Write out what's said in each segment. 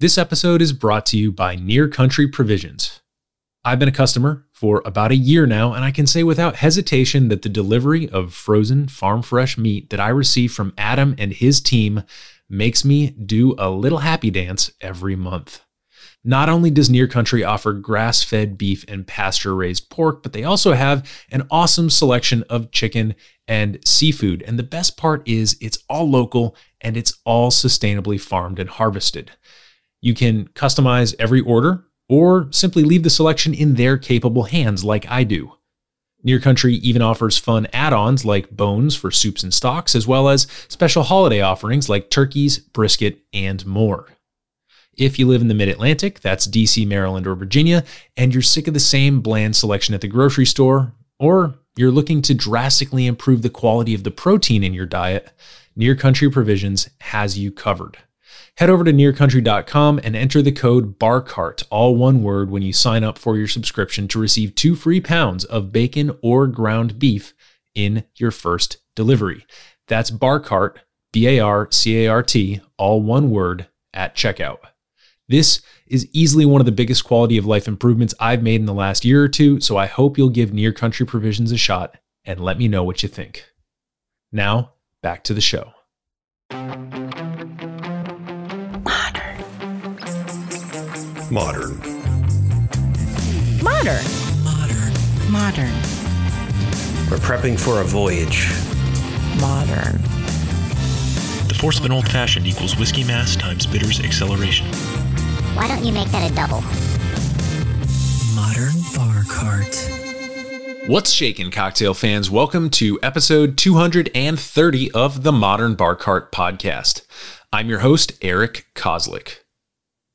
This episode is brought to you by Near Country Provisions. I've been a customer for about a year now, and I can say without hesitation that the delivery of frozen farm fresh meat that I receive from Adam and his team makes me do a little happy dance every month. Not only does Near Country offer grass fed beef and pasture raised pork, but they also have an awesome selection of chicken and seafood. And the best part is it's all local and it's all sustainably farmed and harvested. You can customize every order or simply leave the selection in their capable hands like I do. Near Country even offers fun add ons like bones for soups and stocks, as well as special holiday offerings like turkeys, brisket, and more. If you live in the mid Atlantic, that's DC, Maryland, or Virginia, and you're sick of the same bland selection at the grocery store, or you're looking to drastically improve the quality of the protein in your diet, Near Country Provisions has you covered. Head over to nearcountry.com and enter the code BARCART, all one word, when you sign up for your subscription to receive two free pounds of bacon or ground beef in your first delivery. That's BARCART, B A R C A R T, all one word, at checkout. This is easily one of the biggest quality of life improvements I've made in the last year or two, so I hope you'll give Near Country Provisions a shot and let me know what you think. Now, back to the show. Modern. Modern. Modern. Modern. We're prepping for a voyage. Modern. The force of an old fashioned equals whiskey mass times bitters acceleration. Why don't you make that a double? Modern Bar Cart. What's shaking, cocktail fans? Welcome to episode 230 of the Modern Bar Cart podcast. I'm your host, Eric Kozlik.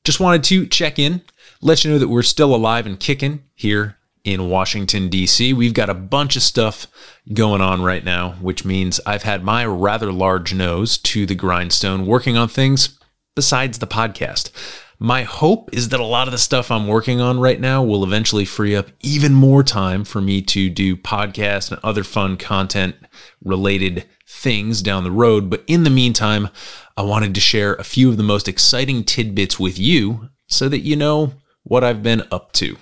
Just wanted to check in, let you know that we're still alive and kicking here in Washington, D.C. We've got a bunch of stuff going on right now, which means I've had my rather large nose to the grindstone working on things besides the podcast. My hope is that a lot of the stuff I'm working on right now will eventually free up even more time for me to do podcasts and other fun content related things down the road. But in the meantime, I wanted to share a few of the most exciting tidbits with you so that you know what I've been up to.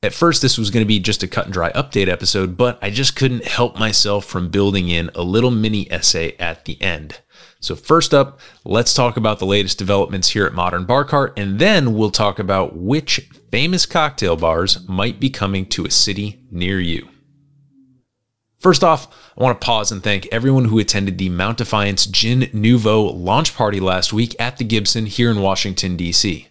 At first, this was going to be just a cut and dry update episode, but I just couldn't help myself from building in a little mini essay at the end. So, first up, let's talk about the latest developments here at Modern Bar Cart, and then we'll talk about which famous cocktail bars might be coming to a city near you. First off, I want to pause and thank everyone who attended the Mount Defiance Gin Nouveau launch party last week at the Gibson here in Washington, D.C.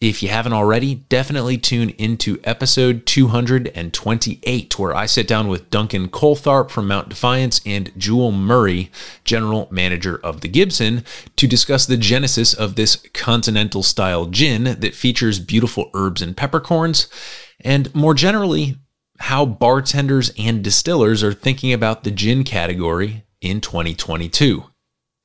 If you haven't already, definitely tune into episode 228, where I sit down with Duncan Coltharp from Mount Defiance and Jewel Murray, general manager of the Gibson, to discuss the genesis of this continental style gin that features beautiful herbs and peppercorns, and more generally, how bartenders and distillers are thinking about the gin category in 2022.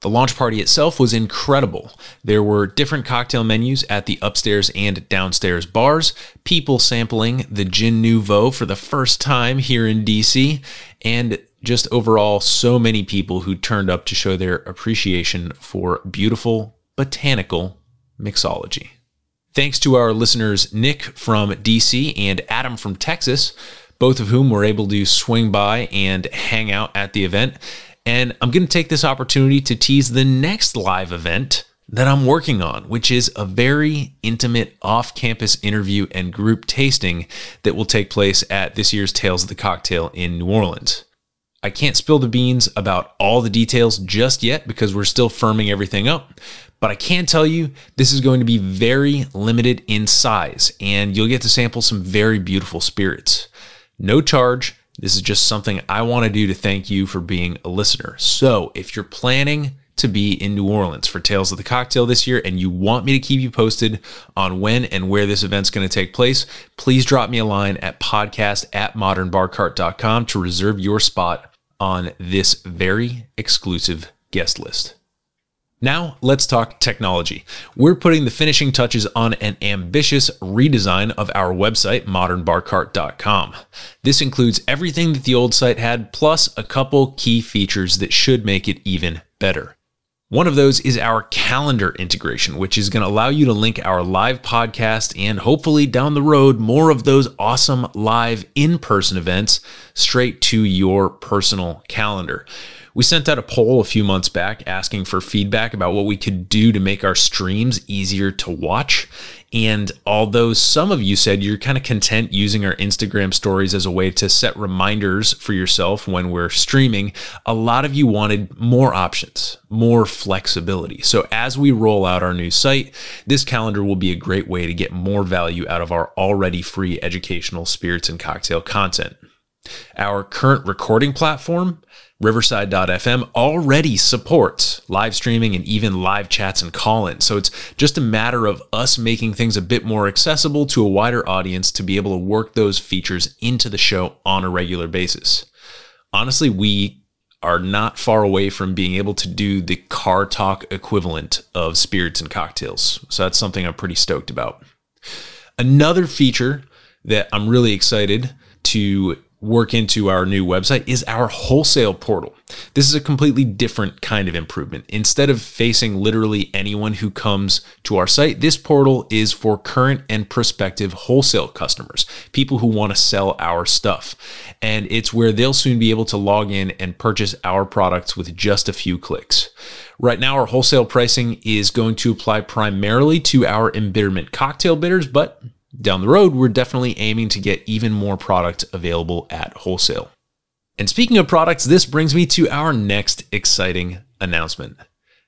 The launch party itself was incredible. There were different cocktail menus at the upstairs and downstairs bars, people sampling the Gin Nouveau for the first time here in DC, and just overall, so many people who turned up to show their appreciation for beautiful botanical mixology. Thanks to our listeners Nick from DC and Adam from Texas, both of whom were able to swing by and hang out at the event. And I'm going to take this opportunity to tease the next live event that I'm working on, which is a very intimate off campus interview and group tasting that will take place at this year's Tales of the Cocktail in New Orleans. I can't spill the beans about all the details just yet because we're still firming everything up, but I can tell you this is going to be very limited in size and you'll get to sample some very beautiful spirits. No charge. This is just something I want to do to thank you for being a listener. So if you're planning to be in New Orleans for Tales of the Cocktail this year and you want me to keep you posted on when and where this event's going to take place, please drop me a line at podcast at modernbarcart.com to reserve your spot on this very exclusive guest list. Now, let's talk technology. We're putting the finishing touches on an ambitious redesign of our website, modernbarcart.com. This includes everything that the old site had, plus a couple key features that should make it even better. One of those is our calendar integration, which is going to allow you to link our live podcast and hopefully down the road, more of those awesome live in person events straight to your personal calendar. We sent out a poll a few months back asking for feedback about what we could do to make our streams easier to watch. And although some of you said you're kind of content using our Instagram stories as a way to set reminders for yourself when we're streaming, a lot of you wanted more options, more flexibility. So as we roll out our new site, this calendar will be a great way to get more value out of our already free educational spirits and cocktail content. Our current recording platform Riverside.fm already supports live streaming and even live chats and call in. So it's just a matter of us making things a bit more accessible to a wider audience to be able to work those features into the show on a regular basis. Honestly, we are not far away from being able to do the car talk equivalent of spirits and cocktails. So that's something I'm pretty stoked about. Another feature that I'm really excited to work into our new website is our wholesale portal. This is a completely different kind of improvement. Instead of facing literally anyone who comes to our site, this portal is for current and prospective wholesale customers, people who want to sell our stuff. And it's where they'll soon be able to log in and purchase our products with just a few clicks. Right now, our wholesale pricing is going to apply primarily to our embitterment cocktail bitters, but down the road, we're definitely aiming to get even more product available at wholesale. And speaking of products, this brings me to our next exciting announcement.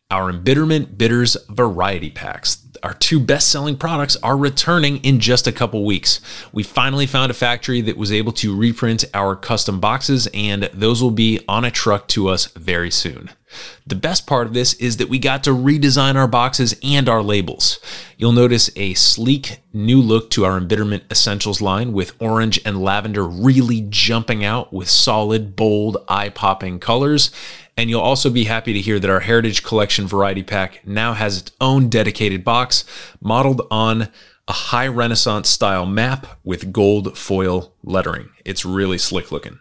Our Embitterment Bitters Variety Packs. Our two best selling products are returning in just a couple weeks. We finally found a factory that was able to reprint our custom boxes, and those will be on a truck to us very soon. The best part of this is that we got to redesign our boxes and our labels. You'll notice a sleek new look to our Embitterment Essentials line with orange and lavender really jumping out with solid, bold, eye popping colors. And you'll also be happy to hear that our Heritage Collection Variety Pack now has its own dedicated box modeled on a high Renaissance style map with gold foil lettering. It's really slick looking.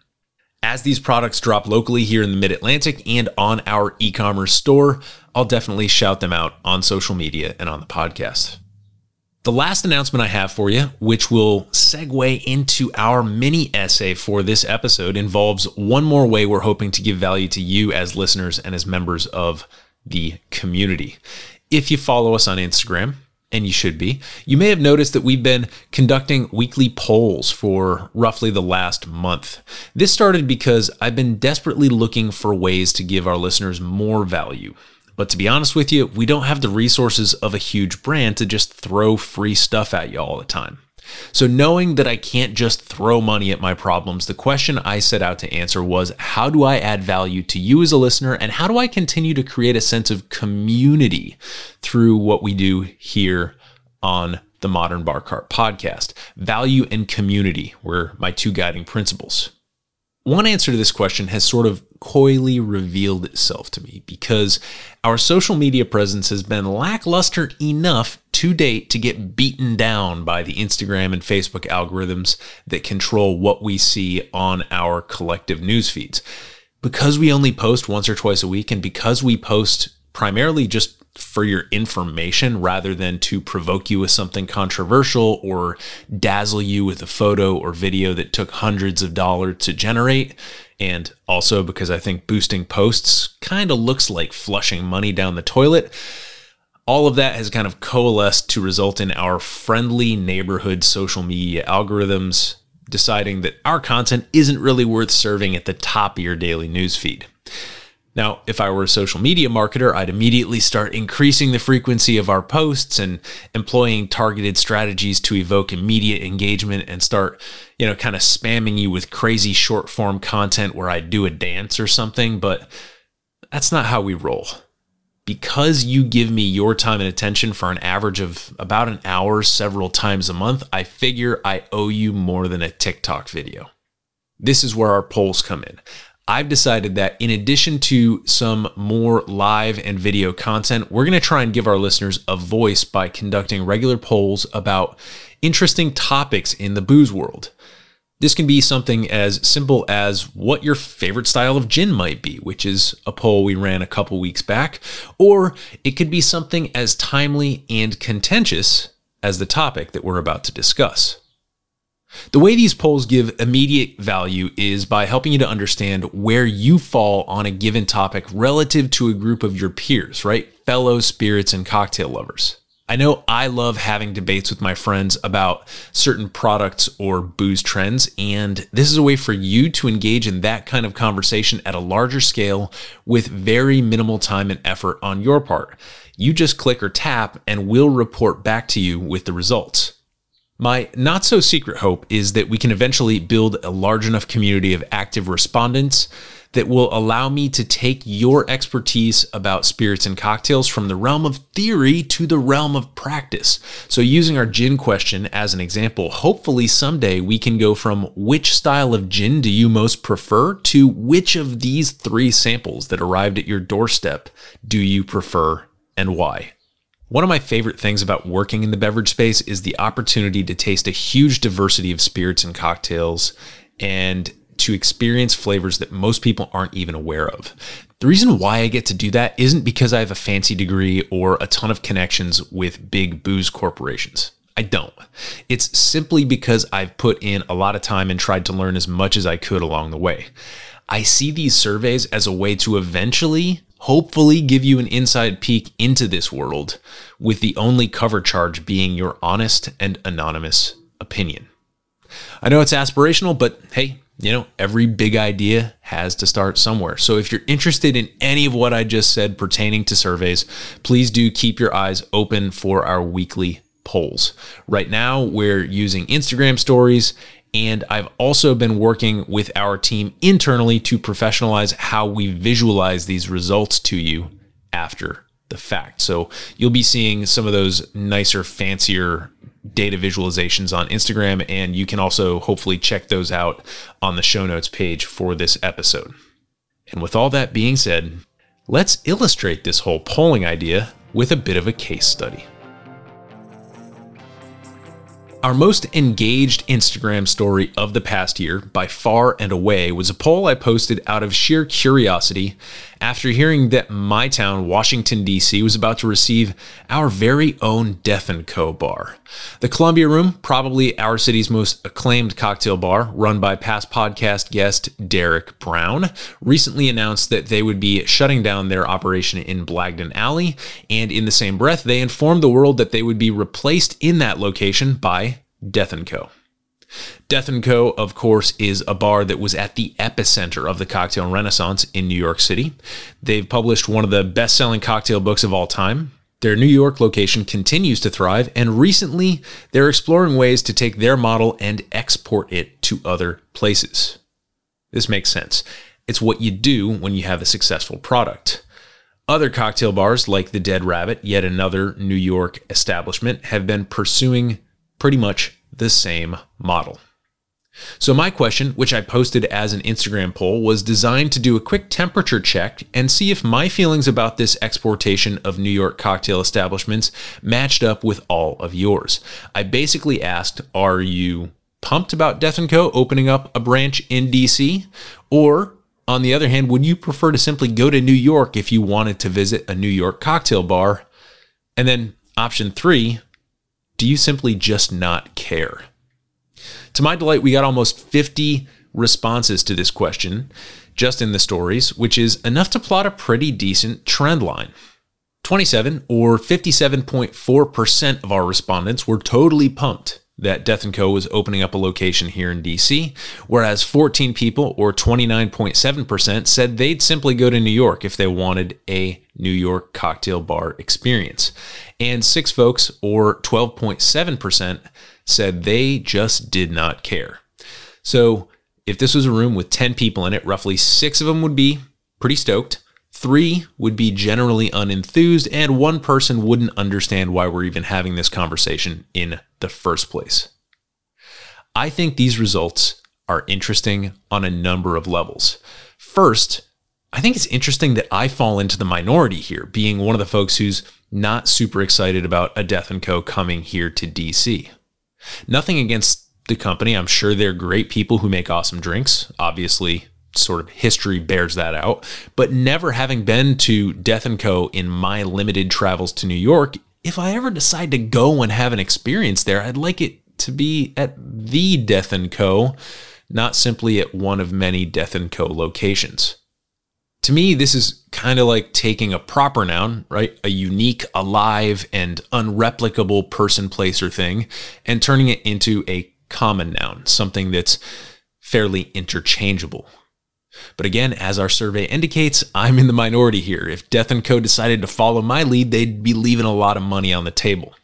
As these products drop locally here in the Mid Atlantic and on our e commerce store, I'll definitely shout them out on social media and on the podcast. The last announcement I have for you, which will segue into our mini essay for this episode, involves one more way we're hoping to give value to you as listeners and as members of the community. If you follow us on Instagram, and you should be, you may have noticed that we've been conducting weekly polls for roughly the last month. This started because I've been desperately looking for ways to give our listeners more value. But to be honest with you, we don't have the resources of a huge brand to just throw free stuff at you all the time. So, knowing that I can't just throw money at my problems, the question I set out to answer was how do I add value to you as a listener, and how do I continue to create a sense of community through what we do here on the Modern Bar Cart podcast? Value and community were my two guiding principles. One answer to this question has sort of coyly revealed itself to me because our social media presence has been lackluster enough to date to get beaten down by the Instagram and Facebook algorithms that control what we see on our collective news feeds. Because we only post once or twice a week, and because we post primarily just for your information rather than to provoke you with something controversial or dazzle you with a photo or video that took hundreds of dollars to generate. And also because I think boosting posts kind of looks like flushing money down the toilet. All of that has kind of coalesced to result in our friendly neighborhood social media algorithms deciding that our content isn't really worth serving at the top of your daily newsfeed. Now, if I were a social media marketer, I'd immediately start increasing the frequency of our posts and employing targeted strategies to evoke immediate engagement and start, you know, kind of spamming you with crazy short form content where I do a dance or something, but that's not how we roll. Because you give me your time and attention for an average of about an hour several times a month, I figure I owe you more than a TikTok video. This is where our polls come in. I've decided that in addition to some more live and video content, we're going to try and give our listeners a voice by conducting regular polls about interesting topics in the booze world. This can be something as simple as what your favorite style of gin might be, which is a poll we ran a couple weeks back, or it could be something as timely and contentious as the topic that we're about to discuss. The way these polls give immediate value is by helping you to understand where you fall on a given topic relative to a group of your peers, right? Fellow spirits and cocktail lovers. I know I love having debates with my friends about certain products or booze trends, and this is a way for you to engage in that kind of conversation at a larger scale with very minimal time and effort on your part. You just click or tap, and we'll report back to you with the results. My not so secret hope is that we can eventually build a large enough community of active respondents that will allow me to take your expertise about spirits and cocktails from the realm of theory to the realm of practice. So, using our gin question as an example, hopefully someday we can go from which style of gin do you most prefer to which of these three samples that arrived at your doorstep do you prefer and why. One of my favorite things about working in the beverage space is the opportunity to taste a huge diversity of spirits and cocktails and to experience flavors that most people aren't even aware of. The reason why I get to do that isn't because I have a fancy degree or a ton of connections with big booze corporations. I don't. It's simply because I've put in a lot of time and tried to learn as much as I could along the way. I see these surveys as a way to eventually hopefully give you an inside peek into this world, with the only cover charge being your honest and anonymous opinion. I know it's aspirational, but hey, you know, every big idea has to start somewhere. So if you're interested in any of what I just said pertaining to surveys, please do keep your eyes open for our weekly polls. Right now, we're using Instagram stories and I've also been working with our team internally to professionalize how we visualize these results to you after the fact. So you'll be seeing some of those nicer, fancier data visualizations on Instagram, and you can also hopefully check those out on the show notes page for this episode. And with all that being said, let's illustrate this whole polling idea with a bit of a case study. Our most engaged Instagram story of the past year, by far and away, was a poll I posted out of sheer curiosity after hearing that my town, Washington, D.C., was about to receive our very own Death & Co. bar. The Columbia Room, probably our city's most acclaimed cocktail bar, run by past podcast guest Derek Brown, recently announced that they would be shutting down their operation in Blagden Alley, and in the same breath, they informed the world that they would be replaced in that location by Death & Co. Death & Co., of course, is a bar that was at the epicenter of the cocktail renaissance in New York City. They've published one of the best selling cocktail books of all time. Their New York location continues to thrive, and recently they're exploring ways to take their model and export it to other places. This makes sense. It's what you do when you have a successful product. Other cocktail bars, like the Dead Rabbit, yet another New York establishment, have been pursuing pretty much the same model. So, my question, which I posted as an Instagram poll, was designed to do a quick temperature check and see if my feelings about this exportation of New York cocktail establishments matched up with all of yours. I basically asked, Are you pumped about Death & Co. opening up a branch in DC? Or, on the other hand, would you prefer to simply go to New York if you wanted to visit a New York cocktail bar? And then, option three, do you simply just not care? To my delight, we got almost 50 responses to this question just in the stories, which is enough to plot a pretty decent trend line. 27 or 57.4% of our respondents were totally pumped that Death & Co was opening up a location here in DC, whereas 14 people or 29.7% said they'd simply go to New York if they wanted a New York cocktail bar experience. And 6 folks or 12.7% said they just did not care. So, if this was a room with 10 people in it, roughly 6 of them would be pretty stoked. Three would be generally unenthused, and one person wouldn't understand why we're even having this conversation in the first place. I think these results are interesting on a number of levels. First, I think it's interesting that I fall into the minority here, being one of the folks who's not super excited about a Death & Co. coming here to DC. Nothing against the company. I'm sure they're great people who make awesome drinks. Obviously, sort of history bears that out. But never having been to Death and Co. in my limited travels to New York, if I ever decide to go and have an experience there, I'd like it to be at the Death and Co., not simply at one of many Death and Co. locations. To me, this is kind of like taking a proper noun, right? A unique, alive, and unreplicable person, place, or thing, and turning it into a common noun, something that's fairly interchangeable. But again, as our survey indicates, I'm in the minority here. If Death & Co. decided to follow my lead, they'd be leaving a lot of money on the table.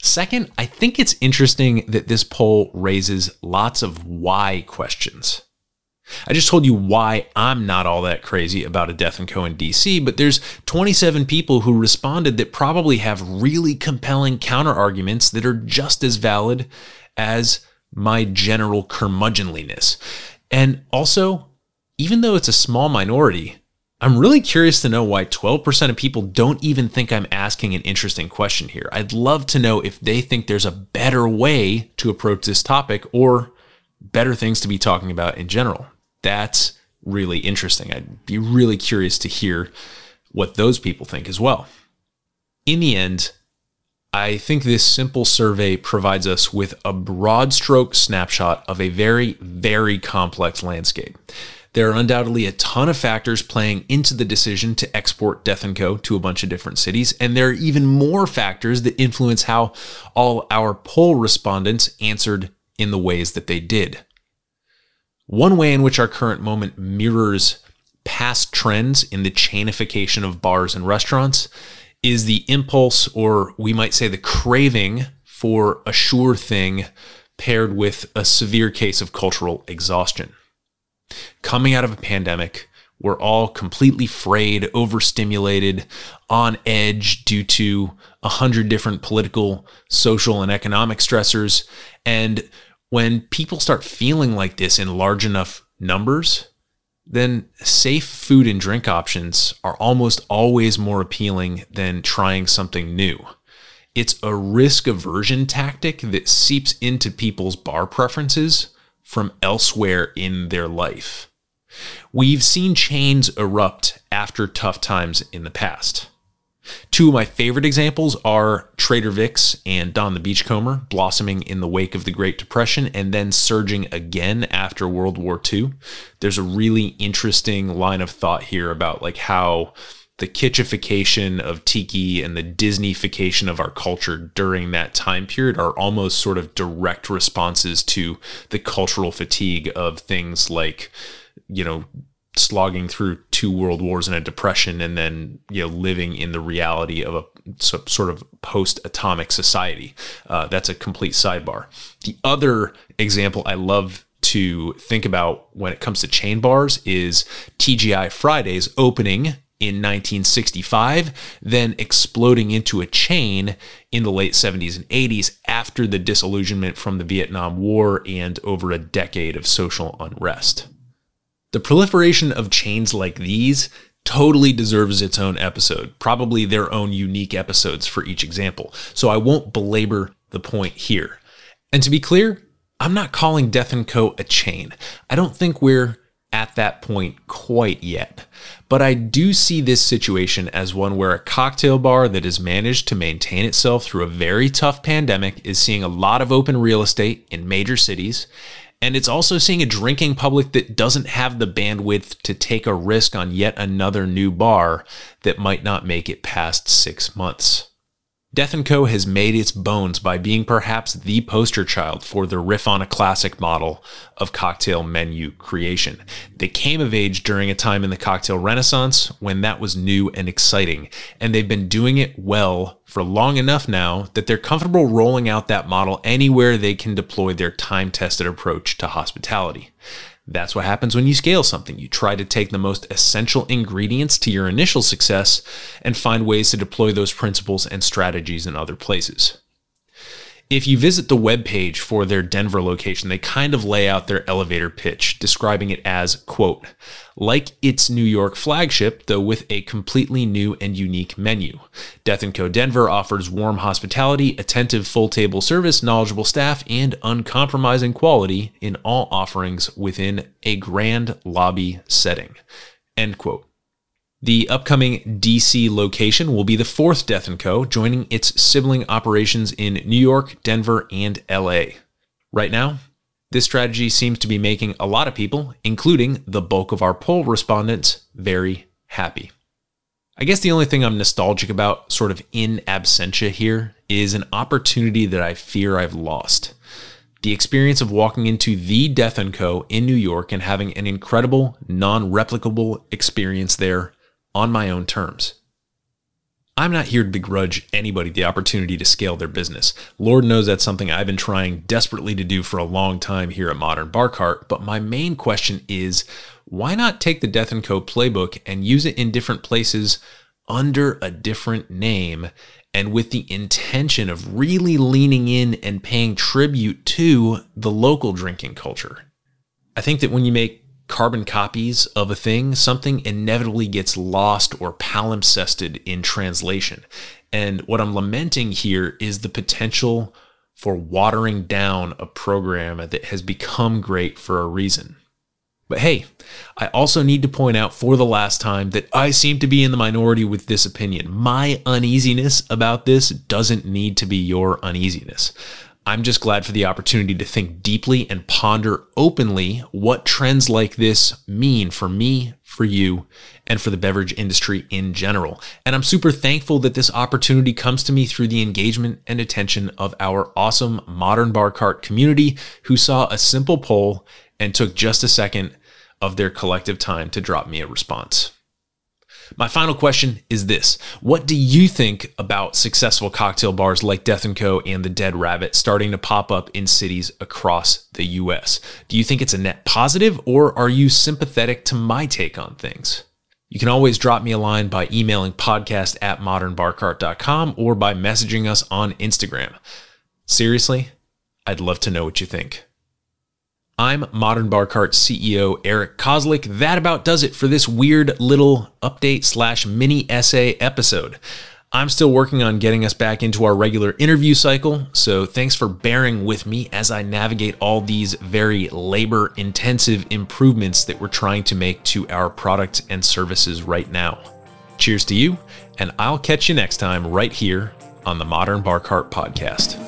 Second, I think it's interesting that this poll raises lots of why questions. I just told you why I'm not all that crazy about a Death & Co. in DC, but there's 27 people who responded that probably have really compelling counter arguments that are just as valid as my general curmudgeonliness. And also, even though it's a small minority, I'm really curious to know why 12% of people don't even think I'm asking an interesting question here. I'd love to know if they think there's a better way to approach this topic or better things to be talking about in general. That's really interesting. I'd be really curious to hear what those people think as well. In the end, I think this simple survey provides us with a broad stroke snapshot of a very, very complex landscape. There are undoubtedly a ton of factors playing into the decision to export Death & Co. to a bunch of different cities, and there are even more factors that influence how all our poll respondents answered in the ways that they did. One way in which our current moment mirrors past trends in the chainification of bars and restaurants is the impulse, or we might say the craving, for a sure thing paired with a severe case of cultural exhaustion. Coming out of a pandemic, we're all completely frayed, overstimulated, on edge due to a hundred different political, social, and economic stressors. And when people start feeling like this in large enough numbers, then safe food and drink options are almost always more appealing than trying something new. It's a risk aversion tactic that seeps into people's bar preferences from elsewhere in their life. We've seen chains erupt after tough times in the past. Two of my favorite examples are Trader Vic's and Don the Beachcomber, blossoming in the wake of the Great Depression and then surging again after World War II. There's a really interesting line of thought here about like how the kitschification of tiki and the Disneyfication of our culture during that time period are almost sort of direct responses to the cultural fatigue of things like, you know, slogging through two world wars and a depression and then you know living in the reality of a sort of post-atomic society. Uh, that's a complete sidebar. The other example i love to think about when it comes to chain bars is tgi fridays opening in 1965, then exploding into a chain in the late 70s and 80s after the disillusionment from the Vietnam War and over a decade of social unrest. The proliferation of chains like these totally deserves its own episode, probably their own unique episodes for each example. So I won't belabor the point here. And to be clear, I'm not calling Death & Co. a chain. I don't think we're at that point quite yet. But I do see this situation as one where a cocktail bar that has managed to maintain itself through a very tough pandemic is seeing a lot of open real estate in major cities and it's also seeing a drinking public that doesn't have the bandwidth to take a risk on yet another new bar that might not make it past six months. Death & Co. has made its bones by being perhaps the poster child for the riff on a classic model of cocktail menu creation. They came of age during a time in the cocktail renaissance when that was new and exciting, and they've been doing it well for long enough now that they're comfortable rolling out that model anywhere they can deploy their time-tested approach to hospitality. That's what happens when you scale something. You try to take the most essential ingredients to your initial success and find ways to deploy those principles and strategies in other places. If you visit the webpage for their Denver location, they kind of lay out their elevator pitch, describing it as, quote, like its New York flagship, though with a completely new and unique menu. Death & Co. Denver offers warm hospitality, attentive full table service, knowledgeable staff, and uncompromising quality in all offerings within a grand lobby setting. End quote. The upcoming DC location will be the fourth Death & Co., joining its sibling operations in New York, Denver, and LA. Right now, this strategy seems to be making a lot of people, including the bulk of our poll respondents, very happy. I guess the only thing I'm nostalgic about, sort of in absentia here, is an opportunity that I fear I've lost. The experience of walking into the Death & Co. in New York and having an incredible, non-replicable experience there on my own terms. I'm not here to begrudge anybody the opportunity to scale their business. Lord knows that's something I've been trying desperately to do for a long time here at Modern Bar Cart, but my main question is why not take the Death & Co playbook and use it in different places under a different name and with the intention of really leaning in and paying tribute to the local drinking culture? I think that when you make carbon copies of a thing, something inevitably gets lost or palimpsested in translation. And what I'm lamenting here is the potential for watering down a program that has become great for a reason. But hey, I also need to point out for the last time that I seem to be in the minority with this opinion. My uneasiness about this doesn't need to be your uneasiness. I'm just glad for the opportunity to think deeply and ponder openly what trends like this mean for me, for you, and for the beverage industry in general. And I'm super thankful that this opportunity comes to me through the engagement and attention of our awesome modern bar cart community who saw a simple poll and took just a second of their collective time to drop me a response. My final question is this What do you think about successful cocktail bars like Death & Co. and the Dead Rabbit starting to pop up in cities across the US? Do you think it's a net positive or are you sympathetic to my take on things? You can always drop me a line by emailing podcast at modernbarcart.com or by messaging us on Instagram. Seriously, I'd love to know what you think. I'm Modern Bar Cart CEO Eric Kozlik. That about does it for this weird little update slash mini essay episode. I'm still working on getting us back into our regular interview cycle, so thanks for bearing with me as I navigate all these very labor intensive improvements that we're trying to make to our product and services right now. Cheers to you, and I'll catch you next time right here on the Modern Bar Cart Podcast.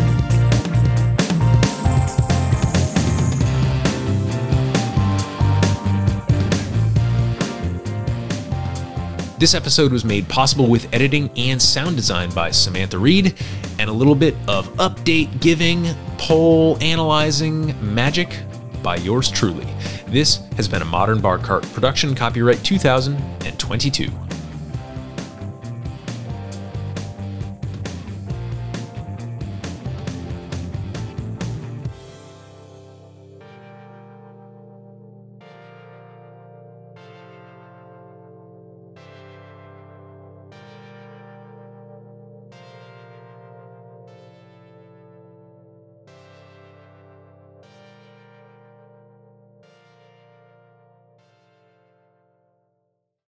This episode was made possible with editing and sound design by Samantha Reed, and a little bit of update giving, poll analyzing magic by yours truly. This has been a Modern Bar Cart production, copyright 2022.